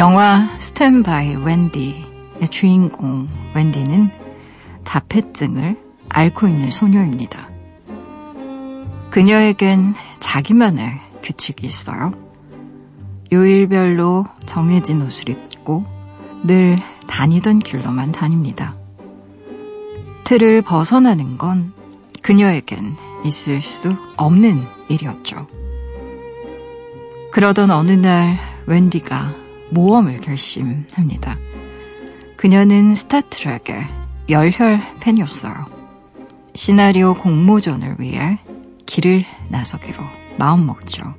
영화 스탠바이 웬디의 주인공 웬디는 자폐증을 앓고 있는 소녀입니다. 그녀에겐 자기만의 규칙이 있어요. 요일별로 정해진 옷을 입고 늘 다니던 길로만 다닙니다. 틀을 벗어나는 건 그녀에겐 있을 수 없는 일이었죠. 그러던 어느 날 웬디가 모험을 결심합니다. 그녀는 스타트랙의 열혈 팬이었어요. 시나리오 공모전을 위해 길을 나서기로 마음먹죠.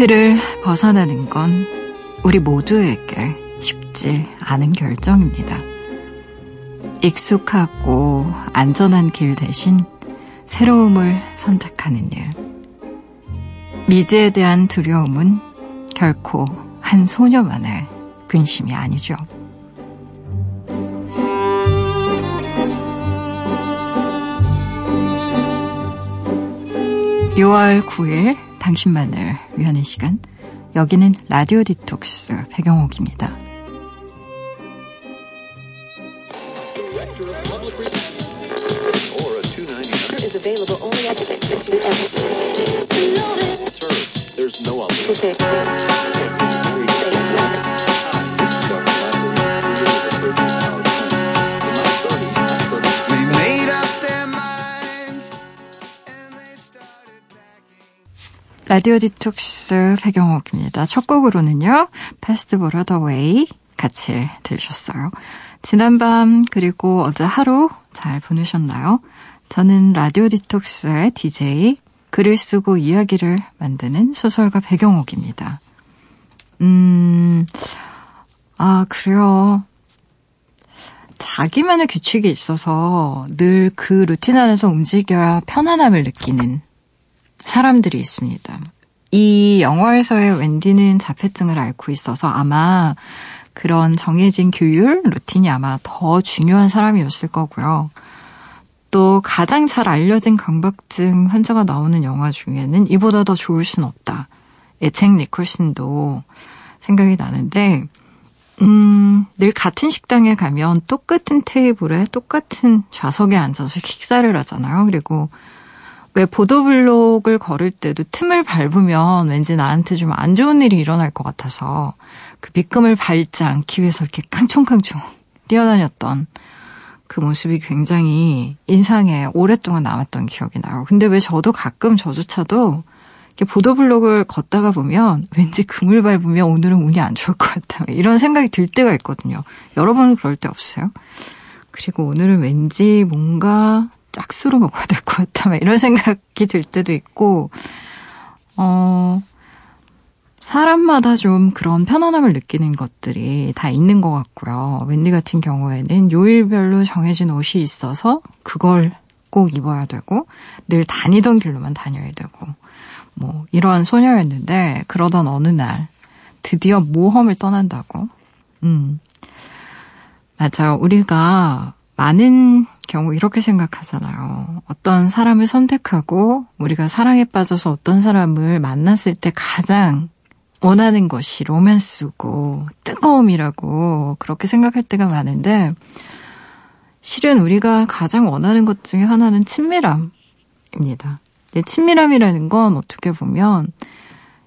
틀을 벗어나는 건 우리 모두에게 쉽지 않은 결정입니다. 익숙하고 안전한 길 대신 새로움을 선택하는 일. 미지에 대한 두려움은 결코 한 소녀만의 근심이 아니죠. 6월 9일 당신만을 위하는 시간. 여기는 라디오 디톡스 배경옥입니다. 라디오 디톡스 배경옥입니다. 첫 곡으로는요, Fastball The Way 같이 들으셨어요. 지난밤 그리고 어제 하루 잘 보내셨나요? 저는 라디오 디톡스의 DJ, 글을 쓰고 이야기를 만드는 소설가 배경옥입니다. 음, 아, 그래요. 자기만의 규칙이 있어서 늘 그 루틴 안에서 움직여야 편안함을 느끼는 사람들이 있습니다. 이 영화에서의 웬디는 자폐증을 앓고 있어서 아마 그런 정해진 규율, 루틴이 아마 더 중요한 사람이었을 거고요. 또 가장 잘 알려진 강박증 환자가 나오는 영화 중에는 이보다 더 좋을 순 없다. 에책 니콜슨도 생각이 나는데, 음, 늘 같은 식당에 가면 똑같은 테이블에 똑같은 좌석에 앉아서 식사를 하잖아요. 그리고 왜 보도블록을 걸을 때도 틈을 밟으면 왠지 나한테 좀 안 좋은 일이 일어날 것 같아서 그 밑금을 밟지 않기 위해서 이렇게 깡총깡총 뛰어다녔던 그 모습이 굉장히 인상에 오랫동안 남았던 기억이 나요. 근데 왜 저도 가끔 저조차도 보도블록을 걷다가 보면 왠지 금을 밟으면 오늘은 운이 안 좋을 것 같다. 이런 생각이 들 때가 있거든요. 여러분은 그럴 때 없어요? 그리고 오늘은 왠지 뭔가 짝수로 먹어야 될 것 같다. 이런 생각이 들 때도 있고, 어, 사람마다 좀 그런 편안함을 느끼는 것들이 다 있는 것 같고요. 웬디 같은 경우에는 요일별로 정해진 옷이 있어서 그걸 꼭 입어야 되고, 늘 다니던 길로만 다녀야 되고, 뭐, 이런 소녀였는데, 그러던 어느 날, 드디어 모험을 떠난다고. 음. 맞아요. 우리가 많은 경우 이렇게 생각하잖아요. 어떤 사람을 선택하고 우리가 사랑에 빠져서 어떤 사람을 만났을 때 가장 원하는 것이 로맨스고 뜨거움이라고 그렇게 생각할 때가 많은데 실은 우리가 가장 원하는 것 중에 하나는 친밀함입니다. 근데 친밀함이라는 건 어떻게 보면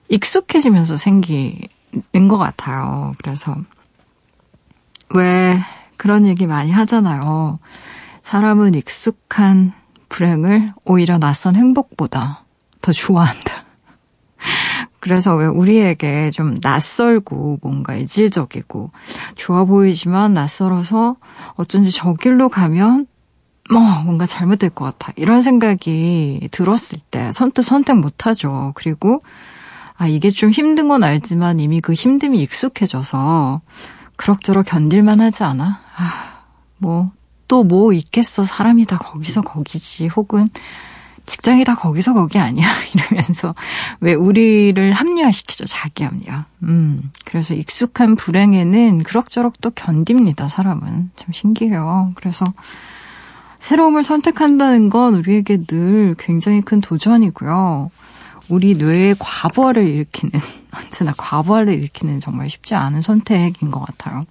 익숙해지면서 생기는 것 같아요. 그래서 왜 그런 얘기 많이 하잖아요. 사람은 익숙한 불행을 오히려 낯선 행복보다 더 좋아한다. 그래서 왜 우리에게 좀 낯설고 뭔가 이질적이고 좋아 보이지만 낯설어서 어쩐지 저 길로 가면 뭐 뭔가 잘못될 것 같아. 이런 생각이 들었을 때 선뜻 선택 못 하죠. 그리고 아, 이게 좀 힘든 건 알지만 이미 그 힘듦이 익숙해져서 그럭저럭 견딜만 하지 않아? 아, 뭐, 또 뭐 있겠어. 사람이 다 거기서 거기지. 혹은 직장이 다 거기서 거기 아니야? 이러면서 왜 우리를 합리화시키죠. 자기 합리화. 음. 그래서 익숙한 불행에는 그럭저럭 또 견딥니다. 사람은. 참 신기해요. 그래서 새로움을 선택한다는 건 우리에게 늘 굉장히 큰 도전이고요. 우리 뇌의 과부하를 일으키는, 언제나 과부하를 일으키는 정말 쉽지 않은 선택인 것 같아요.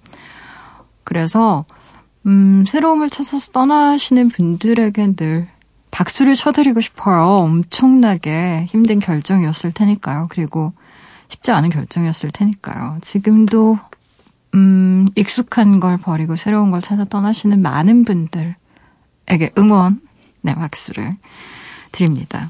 그래서, 음, 새로움을 찾아서 떠나시는 분들에게 늘 박수를 쳐드리고 싶어요. 엄청나게 힘든 결정이었을 테니까요. 그리고 쉽지 않은 결정이었을 테니까요. 지금도, 음, 익숙한 걸 버리고 새로운 걸 찾아 떠나시는 많은 분들에게 응원, 네, 박수를 드립니다.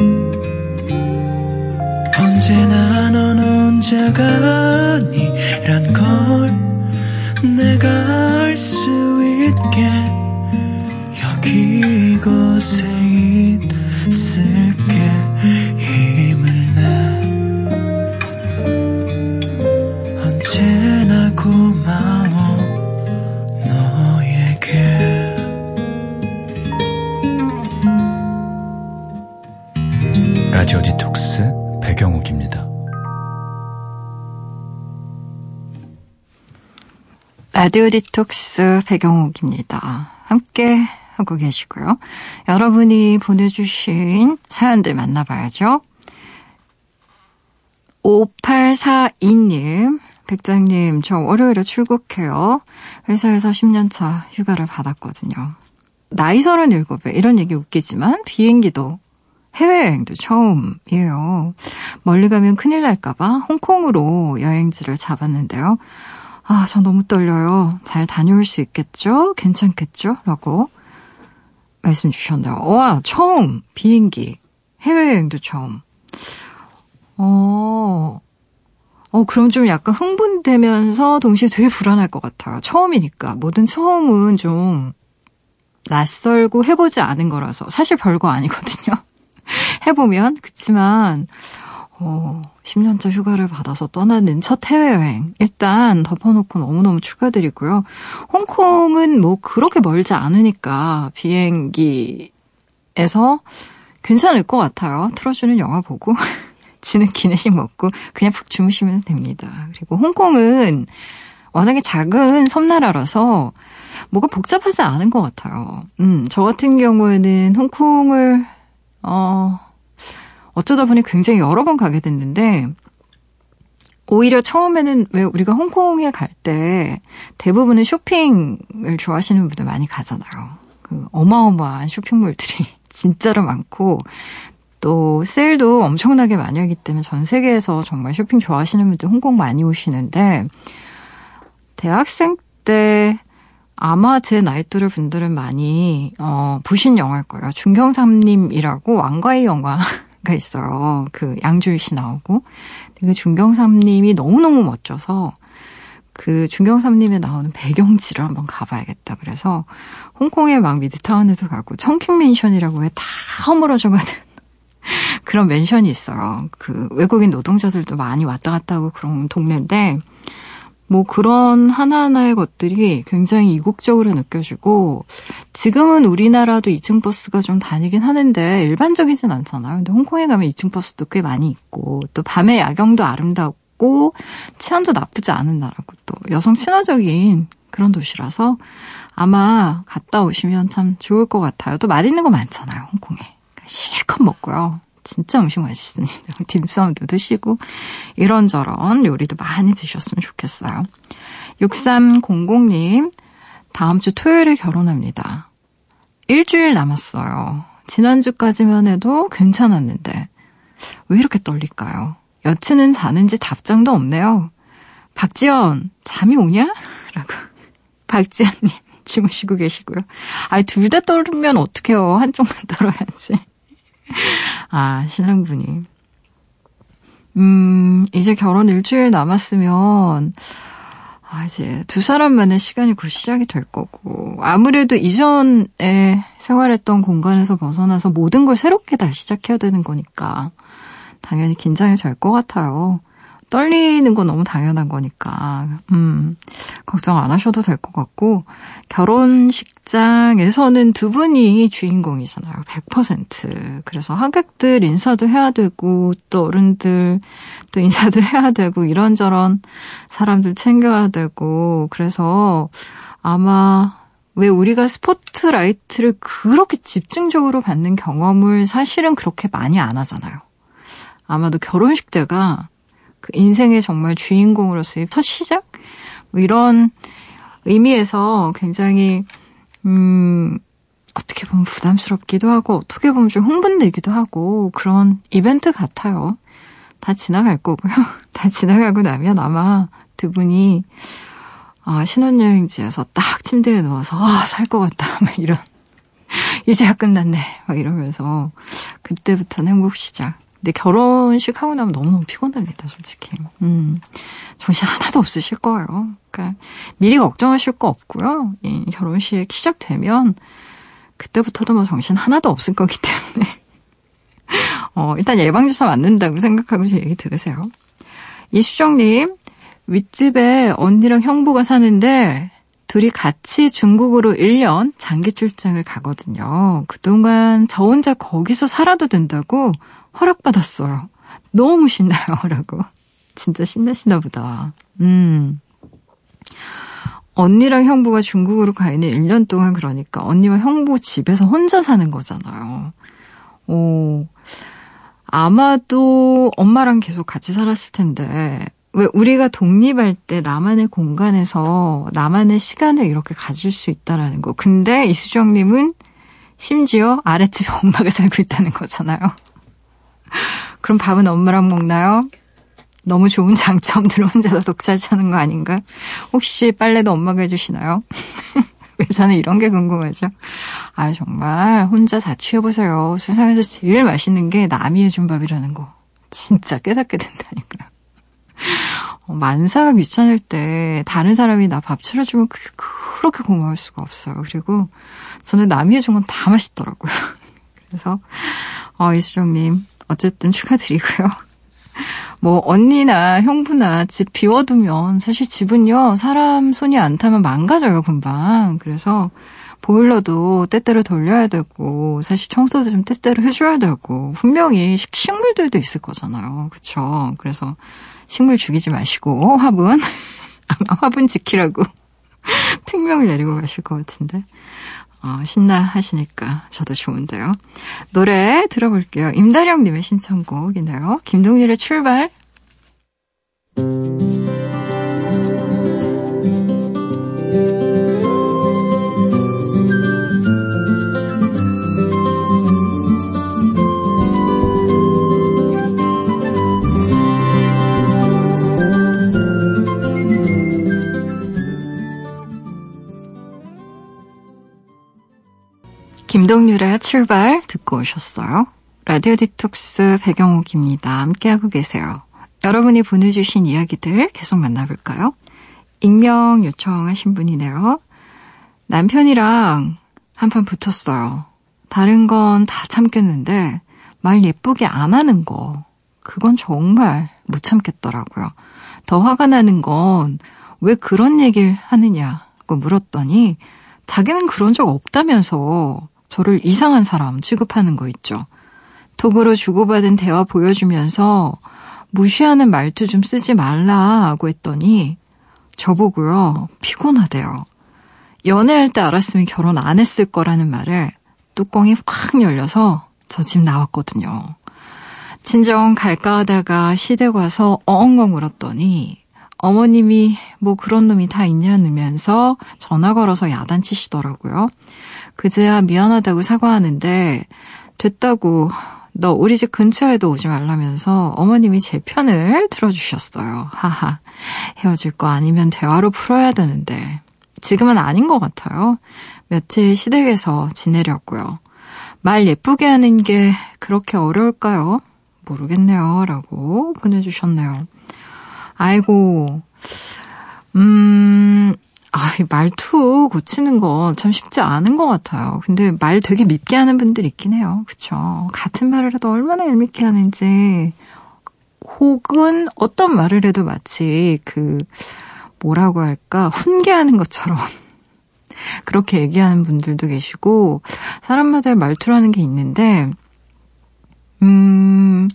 언제나 넌 혼자가 아니란 걸 내가 알 수 있게 여기 이곳에 있을게 라디오 디톡스 배경옥입니다. 함께 하고 계시고요. 여러분이 보내주신 사연들 만나봐야죠. 5842님, 백장님, 저 월요일에 출국해요. 회사에서 10년차 휴가를 받았거든요. 나이 37에 이런 얘기 웃기지만 비행기도 해외여행도 처음이에요. 멀리 가면 큰일 날까봐 홍콩으로 여행지를 잡았는데요. 아, 저 너무 떨려요. 잘 다녀올 수 있겠죠? 괜찮겠죠? 라고 말씀 주셨네요. 와, 처음! 비행기. 해외여행도 처음. 어, 어, 그럼 좀 약간 흥분되면서 동시에 되게 불안할 것 같아요. 처음이니까. 모든 처음은 좀 낯설고 해보지 않은 거라서. 사실 별거 아니거든요. 해보면. 그치만, 어, 10년차 휴가를 받아서 떠나는 첫 해외여행. 일단 덮어놓고 너무너무 축하드리고요. 홍콩은 뭐 그렇게 멀지 않으니까 비행기에서 괜찮을 것 같아요. 틀어주는 영화 보고. 지는 기내식 먹고 그냥 푹 주무시면 됩니다. 그리고 홍콩은 워낙에 작은 섬나라라서 뭐가 복잡하지 않은 것 같아요. 음, 저 같은 경우에는 홍콩을 어, 어쩌다 보니 굉장히 여러 번 가게 됐는데, 오히려 처음에는 왜 우리가 홍콩에 갈 때 대부분은 쇼핑을 좋아하시는 분들 많이 가잖아요. 그 어마어마한 쇼핑몰들이 진짜로 많고, 또 세일도 엄청나게 많이 하기 때문에 전 세계에서 정말 쇼핑 좋아하시는 분들 홍콩 많이 오시는데, 대학생 때 아마 제 나이 또래 분들은 많이 어, 보신 영화일 거예요. 중경삼님이라고 왕가의 영화 가 있어요. 그 양주일 씨 나오고 그 중경삼님이 너무너무 멋져서 그 중경삼님에 나오는 배경지를 한번 가봐야겠다. 그래서 홍콩의 막 미드타운에도 가고 청킹 맨션이라고 왜 다 허물어져가는 그런 맨션이 있어요. 그 외국인 노동자들도 많이 왔다 갔다 하고 그런 동네인데 뭐 그런 하나하나의 것들이 굉장히 이국적으로 느껴지고 지금은 우리나라도 2층 버스가 좀 다니긴 하는데 일반적이진 않잖아요. 근데 홍콩에 가면 2층 버스도 꽤 많이 있고 또 밤에 야경도 아름답고 치안도 나쁘지 않은 나라고 또 여성 친화적인 그런 도시라서 아마 갔다 오시면 참 좋을 것 같아요. 또 맛있는 거 많잖아요, 홍콩에. 실컷 먹고요. 진짜 음식 맛있습니다. 딤섬도 드시고 이런저런 요리도 많이 드셨으면 좋겠어요. 6300님, 다음 주 토요일에 결혼합니다. 일주일 남았어요. 지난주까지만 해도 괜찮았는데 왜 이렇게 떨릴까요? 여친은 자는지 답장도 없네요. 박지연, 잠이 오냐? 라고. 박지연님, 주무시고 계시고요. 아니, 둘 다 떨면 어떡해요. 한쪽만 떨어야지. 아, 신랑분이. 음, 이제 결혼 일주일 남았으면, 아, 이제 두 사람만의 시간이 곧 시작이 될 거고, 아무래도 이전에 생활했던 공간에서 벗어나서 모든 걸 새롭게 다시 시작해야 되는 거니까, 당연히 긴장이 될 것 같아요. 떨리는 건 너무 당연한 거니까, 음, 걱정 안 하셔도 될 것 같고, 결혼식장에서는 두 분이 주인공이잖아요. 100%. 그래서 하객들 인사도 해야 되고, 또 어른들 또 인사도 해야 되고, 이런저런 사람들 챙겨야 되고, 그래서 아마 왜 우리가 스포트라이트를 그렇게 집중적으로 받는 경험을 사실은 그렇게 많이 안 하잖아요. 아마도 결혼식 때가 그 인생의 정말 주인공으로서의 첫 시작? 뭐 이런 의미에서 굉장히, 음, 어떻게 보면 부담스럽기도 하고, 어떻게 보면 좀 흥분되기도 하고, 그런 이벤트 같아요. 다 지나갈 거고요. 다 지나가고 나면 아마 두 분이, 아, 신혼여행지에서 딱 침대에 누워서, 아, 살 것 같다. 막 이런. 이제야 끝났네. 막 이러면서, 그때부터는 행복 시작. 근데 결혼식 하고 나면 너무너무 피곤합니다, 솔직히. 음, 정신 하나도 없으실 거예요. 그러니까 미리 걱정하실 거 없고요. 이 결혼식 시작되면 그때부터도 뭐 정신 하나도 없을 거기 때문에 어, 일단 예방주사 맞는다고 생각하고 제 얘기 들으세요. 이수정님, 윗집에 언니랑 형부가 사는데 둘이 같이 중국으로 1년 장기 출장을 가거든요. 그동안 저 혼자 거기서 살아도 된다고 허락받았어요. 너무 신나요, 라고. 진짜 신나시나 보다. 음. 언니랑 형부가 중국으로 가 있는 1년 동안 그러니까 언니와 형부 집에서 혼자 사는 거잖아요. 오. 아마도 엄마랑 계속 같이 살았을 텐데, 왜 우리가 독립할 때 나만의 공간에서 나만의 시간을 이렇게 가질 수 있다라는 거. 근데 이수정님은 심지어 아랫집에 엄마가 살고 있다는 거잖아요. 그럼 밥은 엄마랑 먹나요? 너무 좋은 장점들 혼자서 독차지하는 거 아닌가? 혹시 빨래도 엄마가 해주시나요? 왜 저는 이런 게 궁금하죠? 아, 정말 혼자 자취해보세요. 세상에서 제일 맛있는 게 남이 해준 밥이라는 거. 진짜 깨닫게 된다니까. 어, 만사가 귀찮을 때 다른 사람이 나 밥 차려주면 그게 그렇게 고마울 수가 없어요. 그리고 저는 남이 해준 건 다 맛있더라고요. 그래서 어, 이수정님 어쨌든 축하드리고요. 뭐 언니나 형부나 집 비워두면 사실 집은요 사람 손이 안 타면 망가져요 금방. 그래서 보일러도 때때로 돌려야 되고 사실 청소도 좀 때때로 해줘야 되고 분명히 식물들도 있을 거잖아요. 그렇죠? 그래서 식물 죽이지 마시고 화분 아마 화분 지키라고 특명을 내리고 가실 것 같은데 어, 신나 하시니까 저도 좋은데요. 노래 들어볼게요. 임다령님의 신청곡이네요. 김동률의 출발. 김동률의 출발 듣고 오셨어요. 라디오 디톡스 배경옥입니다. 함께하고 계세요. 여러분이 보내주신 이야기들 계속 만나볼까요? 익명 요청하신 분이네요. 남편이랑 한판 붙었어요. 다른 건 다 참겠는데 말 예쁘게 안 하는 거 그건 정말 못 참겠더라고요. 더 화가 나는 건 왜 그런 얘기를 하느냐고 물었더니 자기는 그런 적 없다면서 저를 이상한 사람 취급하는 거 있죠. 톡으로 주고받은 대화 보여주면서 무시하는 말투 좀 쓰지 말라고 했더니 저보고요. 피곤하대요. 연애할 때 알았으면 결혼 안 했을 거라는 말에 뚜껑이 확 열려서 저 집 나왔거든요. 친정 갈까 하다가 시댁 와서 엉엉 울었더니 어머님이 뭐 그런 놈이 다 있냐면서 전화 걸어서 야단치시더라고요. 그제야 미안하다고 사과하는데 됐다고 너 우리 집 근처에도 오지 말라면서 어머님이 제 편을 들어주셨어요. 하하. 헤어질 거 아니면 대화로 풀어야 되는데. 지금은 아닌 것 같아요. 며칠 시댁에서 지내려고요. 말 예쁘게 하는 게 그렇게 어려울까요? 모르겠네요. 라고 보내주셨네요. 아이고, 음, 아, 말투 고치는 거 참 쉽지 않은 것 같아요. 근데 말 되게 밉게 하는 분들 있긴 해요. 그쵸? 같은 말을 해도 얼마나 얄밉게 하는지, 혹은 어떤 말을 해도 마치 그, 뭐라고 할까, 훈계하는 것처럼 그렇게 얘기하는 분들도 계시고, 사람마다의 말투라는 게 있는데, 음,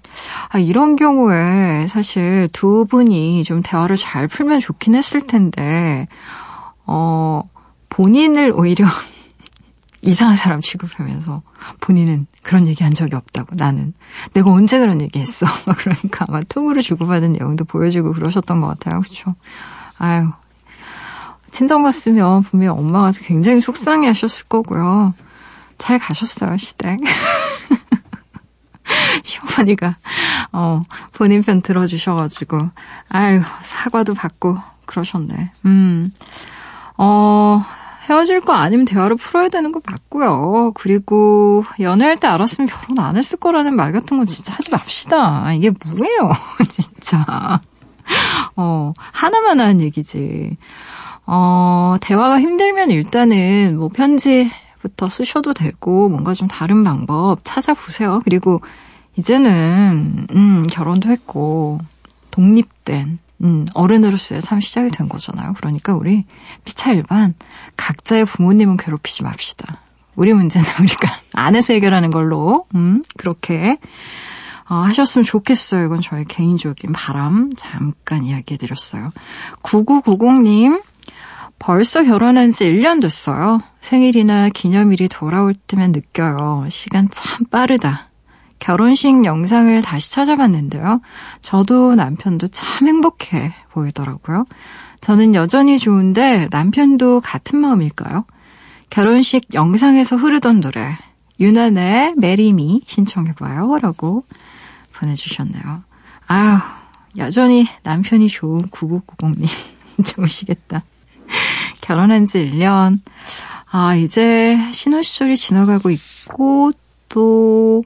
아, 이런 경우에 사실 두 분이 좀 대화를 잘 풀면 좋긴 했을 텐데, 어, 본인을 오히려 이상한 사람 취급하면서 본인은 그런 얘기 한 적이 없다고 나는. 내가 언제 그런 얘기 했어? 그러니까 아마 톡으로 주고받은 내용도 보여주고 그러셨던 것 같아요. 그렇죠 아유. 친정 갔으면 분명히 엄마가 굉장히 속상해 하셨을 거고요. 잘 가셨어요, 시댁. 시어머니가, 어, 본인 편 들어주셔가지고, 아유, 사과도 받고, 그러셨네. 음, 어, 헤어질 거 아니면 대화를 풀어야 되는 거 맞고요. 그리고 연애할 때 알았으면 결혼 안 했을 거라는 말 같은 건 진짜 하지 맙시다. 이게 뭐예요, 진짜. 어, 하나만 하는 얘기지. 어, 대화가 힘들면 일단은 뭐 편지부터 쓰셔도 되고 뭔가 좀 다른 방법 찾아보세요. 그리고 이제는 음, 결혼도 했고 독립된 음, 어른으로서의 삶 시작이 된 거잖아요. 그러니까 우리 피차 일반 각자의 부모님은 괴롭히지 맙시다. 우리 문제는 우리가 안에서 해결하는 걸로 음, 그렇게 어, 하셨으면 좋겠어요. 이건 저의 개인적인 바람 잠깐 이야기해드렸어요. 9990님 벌써 결혼한 지 1년 됐어요. 생일이나 기념일이 돌아올 때면 느껴요. 시간 참 빠르다. 결혼식 영상을 다시 찾아봤는데요. 저도 남편도 참 행복해 보이더라고요. 저는 여전히 좋은데 남편도 같은 마음일까요? 결혼식 영상에서 흐르던 노래 윤한의 Marry Me 신청해봐요 라고 보내주셨네요. 아휴 여전히 남편이 좋은 9990님 좋으시겠다. 결혼한 지 1년. 아, 이제 신혼 시절이 지나가고 있고, 또,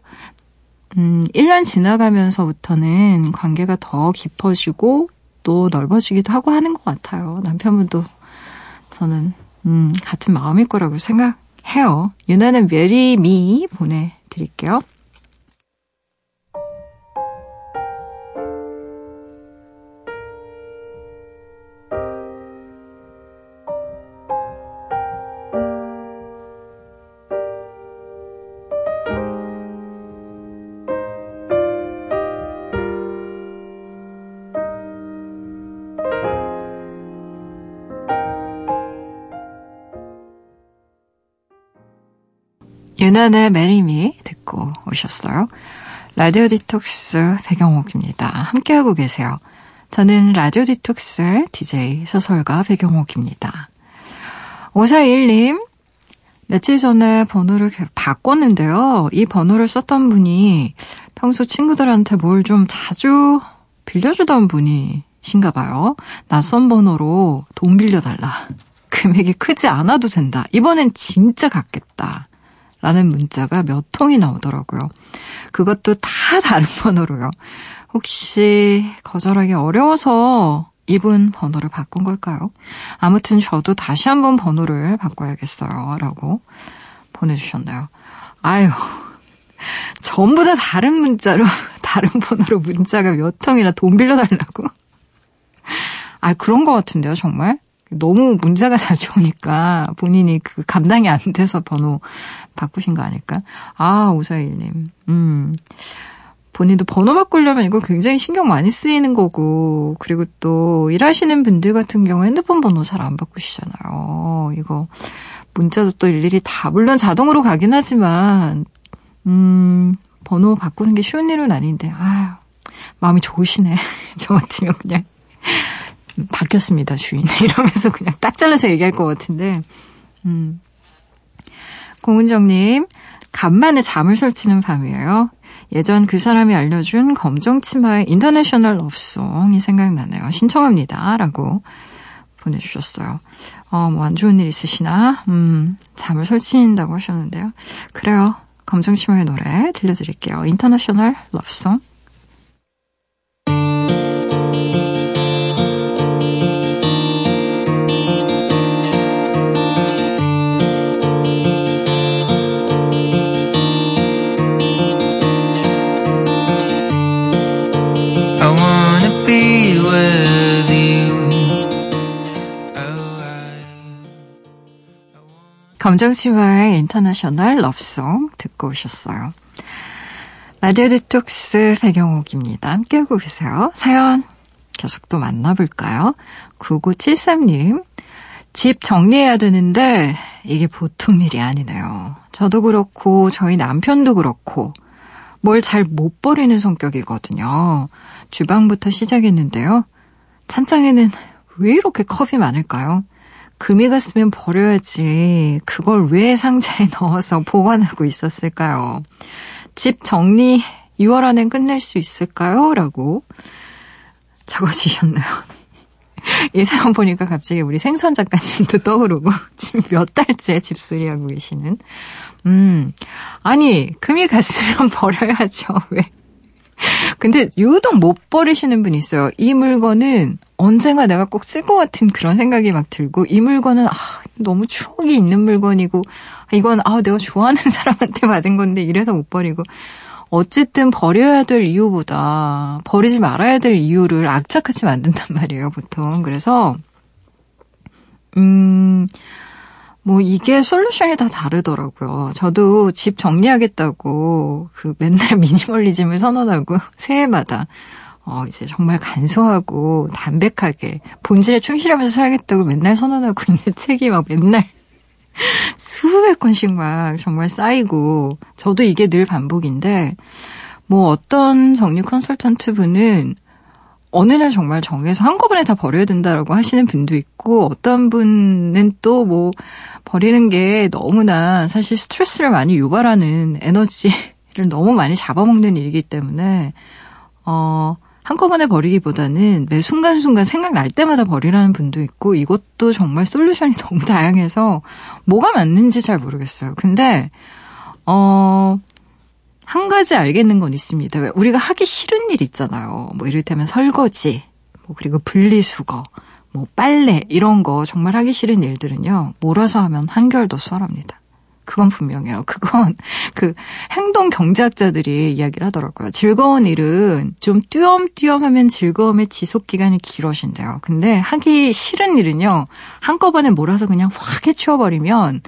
음, 1년 지나가면서부터는 관계가 더 깊어지고, 또 넓어지기도 하고 하는 것 같아요. 남편분도 저는, 음, 같은 마음일 거라고 생각해요. 유나는 메리미 보내드릴게요. 유난의 Marry Me 듣고 오셨어요. 라디오 디톡스 배경옥입니다. 함께하고 계세요. 저는 라디오 디톡스 DJ 소설가 배경옥입니다. 5421님, 며칠 전에 번호를 바꿨는데요. 이 번호를 썼던 분이 평소 친구들한테 뭘 좀 자주 빌려주던 분이신가 봐요. 낯선 번호로 돈 빌려달라. 금액이 크지 않아도 된다. 이번엔 진짜 갚겠다. 라는 문자가 몇 통이 나 오더라고요. 그것도 다 다른 번호로요. 혹시 거절하기 어려워서 이분 번호를 바꾼 걸까요? 아무튼 저도 다시 한번 번호를 바꿔야겠어요. 라고 보내주셨나요? 아유, 전부 다 다른 문자로, 다른 번호로 문자가 몇 통이나 돈 빌려달라고. 아, 그런 것 같은데요, 정말? 너무 문자가 자주 오니까 본인이 그 감당이 안 돼서 번호 바꾸신 거 아닐까? 아, 오사일님. 음. 본인도 번호 바꾸려면 이거 굉장히 신경 많이 쓰이는 거고, 그리고 또 일하시는 분들 같은 경우 핸드폰 번호 잘 안 바꾸시잖아요. 이거 문자도 또 일일이 다, 물론 자동으로 가긴 하지만, 음, 번호 바꾸는 게 쉬운 일은 아닌데, 아유, 마음이 좋으시네. 저 같으면 그냥 바뀌었습니다, 주인. 이러면서 그냥 딱 잘라서 얘기할 것 같은데, 음. 공은정님, 간만에 잠을 설치는 밤이에요. 예전 그 사람이 알려준 검정 치마의 International Love Song이 생각나네요. 신청합니다. 라고 보내주셨어요. 어, 뭐 안 좋은 일 있으시나? 음, 잠을 설치인다고 하셨는데요. 그래요. 검정 치마의 노래 들려드릴게요. 인터내셔널 러브송. 검정치마의 International Love Song 듣고 오셨어요. 라디오 디톡스 배경옥입니다. 함께하고 계세요. 사연 계속 또 만나볼까요? 9973님. 집 정리해야 되는데 이게 보통 일이 아니네요. 저도 그렇고 저희 남편도 그렇고 뭘 잘 못 버리는 성격이거든요. 주방부터 시작했는데요. 찬장에는 왜 이렇게 컵이 많을까요? 금이 갔으면 버려야지. 그걸 왜 상자에 넣어서 보관하고 있었을까요? 집 정리 6월 안에 끝낼 수 있을까요? 라고 적어주셨네요. 이 사연 보니까 갑자기 우리 생선 작가님도 떠오르고 지금 몇 달째 집수리하고 계시는. 음, 아니 금이 갔으면 버려야죠. 왜? 근데 유독 못 버리시는 분이 있어요. 이 물건은 언젠가 내가 꼭 쓸 것 같은 그런 생각이 막 들고 이 물건은 아, 너무 추억이 있는 물건이고 이건 아 내가 좋아하는 사람한테 받은 건데 이래서 못 버리고 어쨌든 버려야 될 이유보다 버리지 말아야 될 이유를 악착같이 만든단 말이에요 보통 그래서 음. 뭐 이게 솔루션이 다 다르더라고요. 저도 집 정리하겠다고 그 맨날 미니멀리즘을 선언하고 새해마다 어, 이제 정말 간소하고 담백하게 본질에 충실하면서 살겠다고 맨날 선언하고 있는 책이 막 맨날 수백 권씩 막 정말 쌓이고 저도 이게 늘 반복인데 뭐 어떤 정리 컨설턴트 분은 어느 날 정말 정해서 한꺼번에 다 버려야 된다라고 하시는 분도 있고 어떤 분은 또 뭐 버리는 게 너무나 사실 스트레스를 많이 유발하는 에너지를 너무 많이 잡아먹는 일이기 때문에 어 한꺼번에 버리기보다는 매 순간순간 생각날 때마다 버리라는 분도 있고 이것도 정말 솔루션이 너무 다양해서 뭐가 맞는지 잘 모르겠어요. 근데 어, 한 가지 알겠는 건 있습니다. 왜 우리가 하기 싫은 일 있잖아요. 뭐 이를테면 설거지, 뭐 그리고 분리수거, 뭐 빨래 이런 거 정말 하기 싫은 일들은요. 몰아서 하면 한결 더 수월합니다. 그건 분명해요. 그건 그 행동 경제학자들이 이야기를 하더라고요. 즐거운 일은 좀 띄엄띄엄 하면 즐거움의 지속 기간이 길어진대요. 근데 하기 싫은 일은요. 한꺼번에 몰아서 그냥 확 해치워 버리면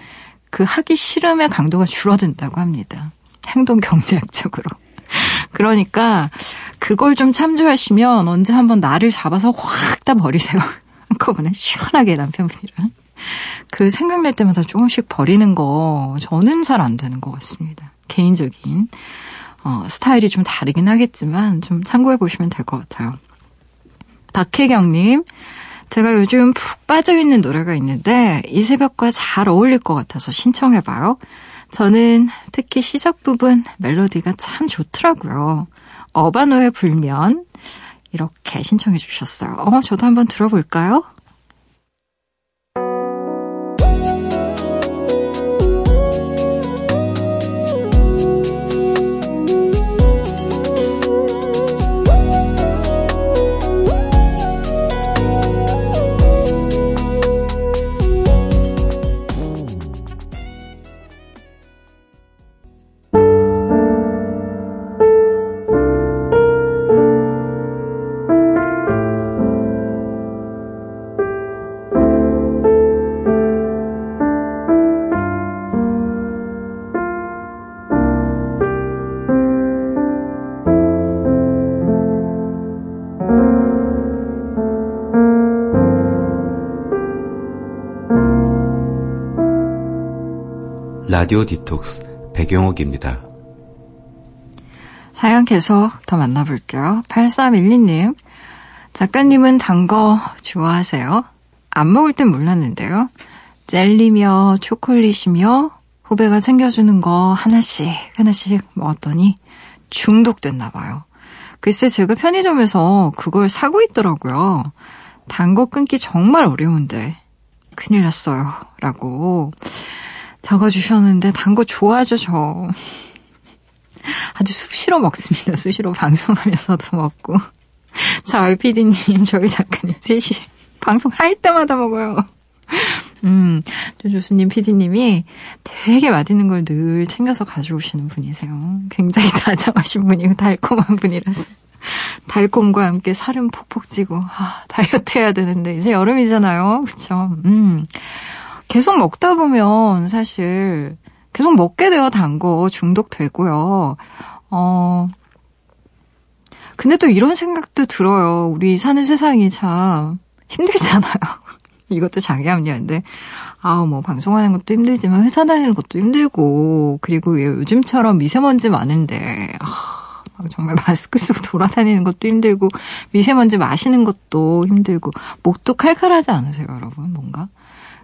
그 하기 싫음의 강도가 줄어든다고 합니다. 행동 경제학적으로. 그러니까 그걸 좀 참조하시면 언제 한번 나를 잡아서 확 다 버리세요. 한꺼번에 시원하게 남편분이랑. 그 생각날 때마다 조금씩 버리는 거 저는 잘 안 되는 것 같습니다. 개인적인 어, 스타일이 좀 다르긴 하겠지만 좀 참고해 보시면 될 것 같아요. 박혜경님, 제가 요즘 푹 빠져 있는 노래가 있는데 이 새벽과 잘 어울릴 것 같아서 신청해 봐요. 저는 특히 시작 부분 멜로디가 참 좋더라고요. 어바노의 불면 이렇게 신청해 주셨어요. 어, 저도 한번 들어볼까요? 라디오 디톡스 배경옥입니다. 사연 계속 더 만나볼게요. 8312님. 작가님은 단 거 좋아하세요? 안 먹을 땐 몰랐는데요. 젤리며 초콜릿이며 후배가 챙겨주는 거 하나씩 하나씩 먹었더니 중독됐나 봐요. 글쎄 제가 편의점에서 그걸 사고 있더라고요. 단 거 끊기 정말 어려운데 큰일 났어요. 라고 적어주셨는데 단 거 좋아하죠, 저. 아주 수시로 먹습니다. 수시로 방송하면서도 먹고. 자, 피디님, 저희 작가님 셋이 방송할 때마다 먹어요. 음, 조수님 피디님이 되게 맛있는 걸 늘 챙겨서 가져오시는 분이세요. 굉장히 다정하신 분이고 달콤한 분이라서. 달콤과 함께 살은 폭폭 찌고, 아, 다이어트 해야 되는데, 이제 여름이잖아요. 그쵸? 음. 계속 먹다 보면 사실 계속 먹게 되어 단 거 중독되고요. 어, 근데 또 이런 생각도 들어요. 우리 사는 세상이 참 힘들잖아요. 이것도 자기 합리화인데. 아, 뭐, 방송하는 것도 힘들지만 회사 다니는 것도 힘들고, 그리고 요즘처럼 미세먼지 많은데, 아, 정말 마스크 쓰고 돌아다니는 것도 힘들고, 미세먼지 마시는 것도 힘들고, 목도 칼칼하지 않으세요, 여러분? 뭔가?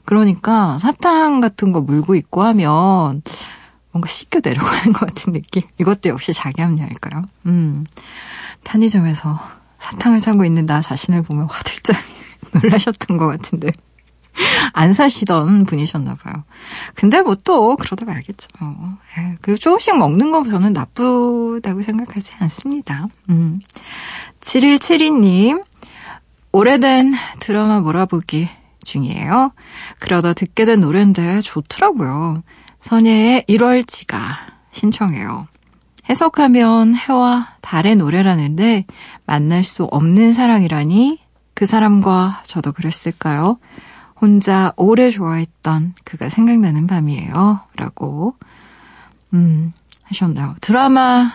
그러니까 사탕 같은 거 물고 있고 하면 뭔가 씻겨 내려가는 것 같은 느낌. 이것도 역시 자기 합리화일까요? 음. 편의점에서 사탕을 사고 있는 나 자신을 보면 화들짝 놀라셨던 것 같은데. 안 사시던 분이셨나 봐요. 근데 뭐 또 그러다 말겠죠. 예, 그 조금씩 먹는 거 저는 나쁘다고 생각하지 않습니다. 음. 7172님, 오래된 드라마 몰아보기 중이에요. 그러다 듣게 된 노래인데 좋더라고요. 선예의 1월지가 신청해요. 해석하면 해와 달의 노래라는데 만날 수 없는 사랑이라니 그 사람과 저도 그랬을까요? 혼자 오래 좋아했던 그가 생각나는 밤이에요. 라고, 음, 하셨나요? 드라마,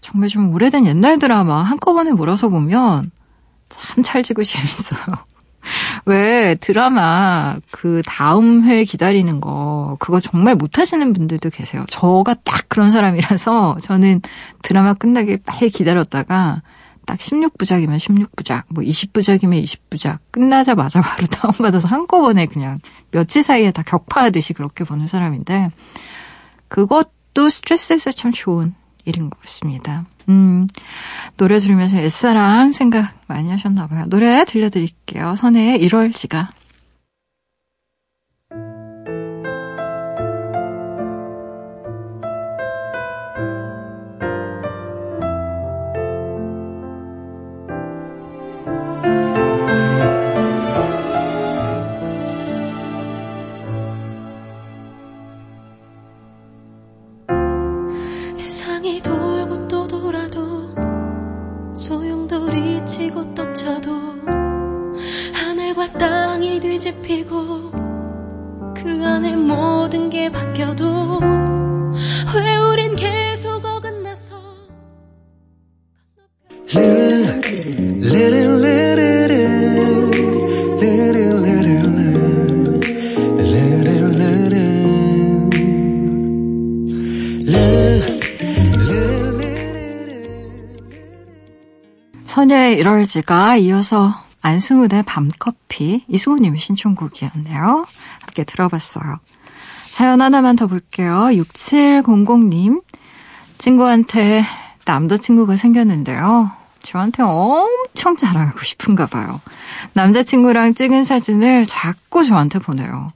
정말 좀 오래된 옛날 드라마 한꺼번에 몰아서 보면 참 찰지고 재밌어요. 왜 드라마 그 다음 회 기다리는 거 그거 정말 못하시는 분들도 계세요. 저가 딱 그런 사람이라서 저는 드라마 끝나길 빨리 기다렸다가 딱 16부작이면 16부작, 뭐 20부작이면 20부작 끝나자마자 바로 다운받아서 한꺼번에 그냥 며칠 사이에 다 격파하듯이 그렇게 보는 사람인데 그것도 스트레스에서 참 좋은 일인 것 같습니다. 음, 노래 들으면서 옛사랑 생각 많이 하셨나봐요. 노래 들려드릴게요. 선혜의 1월지가. 뒤집히고 그 안에 모든 게 바뀌어도 왜 우린 계속 어긋나서 선녀의 1월지가 이어서 안승훈의 밤커피 이승우님의 신청곡이었네요. 함께 들어봤어요. 사연 하나만 더 볼게요. 6700님 친구한테 남자친구가 생겼는데요. 저한테 엄청 자랑하고 싶은가 봐요. 남자친구랑 찍은 사진을 자꾸 저한테 보내요.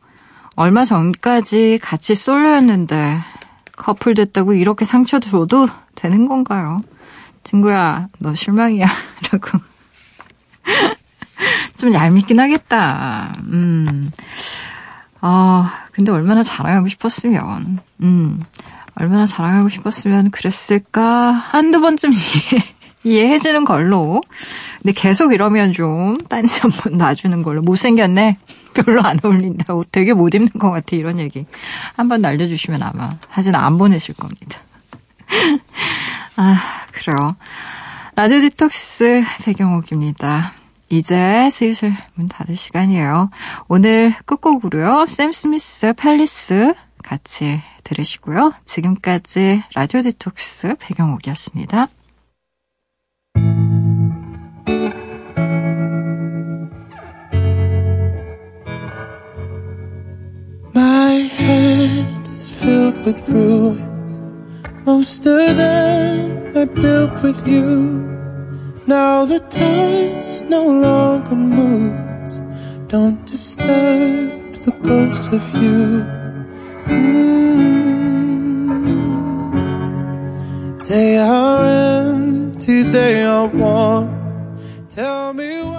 얼마 전까지 같이 솔로였는데 커플 됐다고 이렇게 상처 줘도 되는 건가요? 친구야, 너 실망이야. 라고 좀 얄밉긴 하겠다. 음. 아, 근데 얼마나 자랑하고 싶었으면, 음, 얼마나 자랑하고 싶었으면 그랬을까? 한두 번쯤 이해, 이해해주는 걸로. 근데 계속 이러면 좀 딴지 한 번 놔주는 걸로. 못생겼네? 별로 안 어울린다. 옷 되게 못 입는 것 같아. 이런 얘기. 한 번 날려주시면 아마 사진 안 보내실 겁니다. 아, 그래요. 라디오 디톡스 배경옥입니다. 이제 슬슬 문 닫을 시간이에요. 오늘 끝곡으로요. 샘 스미스의 Palace 같이 들으시고요. 지금까지 라디오 디톡스 배경옥이었습니다. Now the dust no longer moves. Don't disturb the ghosts of you. Mm. They are empty, they are warm. Tell me why